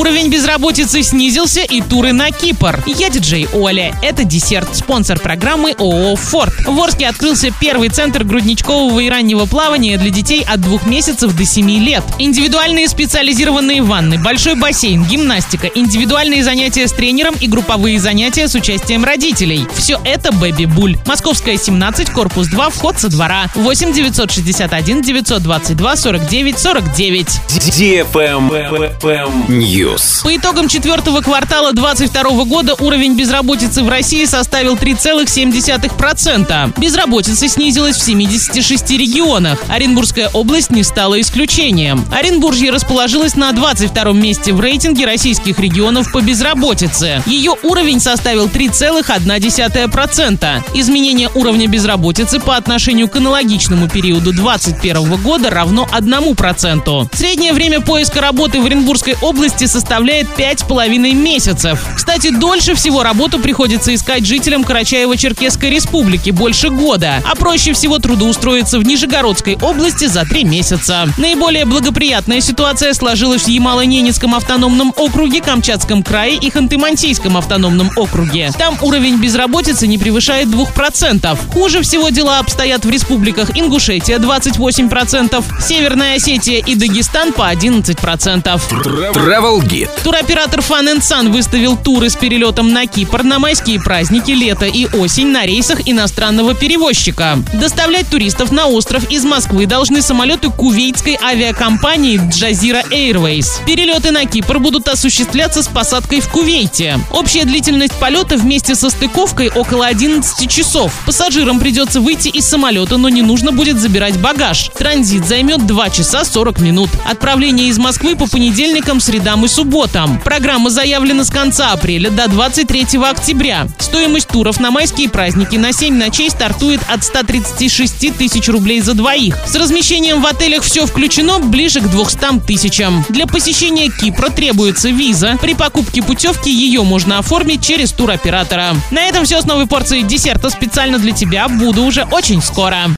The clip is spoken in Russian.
Уровень безработицы снизился и туры на Кипр. Я диджей Оля. Это десерт, спонсор программы ООО «Форд». В Орске открылся первый центр грудничкового и раннего плавания для детей от двух месяцев до 7 лет. Индивидуальные специализированные ванны, большой бассейн, гимнастика, индивидуальные занятия с тренером и групповые занятия с участием родителей. Все это «Бэби Буль». Московская, 17, корпус 2, вход со двора. 8 961 922 49 49. News. По итогам четвертого квартала 2022 года уровень безработицы в России составил 3,7%. Безработица снизилась в 76 регионах. Оренбургская область не стала исключением. Оренбуржье расположилось на 22 месте в рейтинге российских регионов по безработице. Ее уровень составил 3,1%. Изменение уровня безработицы по отношению к аналогичному периоду 2021 года равно 1%. Среднее время поиска работы в Оренбургской области составляет 5,5 месяцев. Кстати, дольше всего работу приходится искать жителям Карачаево-Черкесской республики – больше года, а проще всего трудоустроиться в Нижегородской области за 3 месяца. Наиболее благоприятная ситуация сложилась в Ямало-Ненецком автономном округе, Камчатском крае и Ханты-Мансийском автономном округе. Там уровень безработицы не превышает 2%. Хуже всего дела обстоят в республиках Ингушетия 28%, Северная Осетия и Дагестан по 11%. Travel Guide. Туроператор Fun Sun выставил туры с перелетом на Кипр на майские праздники, лето и осень на рейсах иностранного перевозчика. Доставлять туристов на остров из Москвы должны самолеты кувейтской авиакомпании Jazeera Airways. Перелеты на Кипр будут осуществляться с посадкой в Кувейте. Общая длительность полета вместе со стыковкой около 11 часов. Пассажирам придется выйти из самолета, но не нужно будет забирать багаж. Транзит займет 2 часа 40 минут. Отправление из Москвы по понедельникам, средам и субботам. Программа заявлена с конца апреля до 23 октября. Стоимость туров на майские праздники на 7 ночей стартует от 136 тысяч рублей за двоих. С размещением в отелях все включено ближе к 200 тысячам. Для посещения Кипра требуется виза. При покупке путевки ее можно оформить через туроператора. На этом все с новой порцией десерта специально для тебя. Буду уже очень скоро.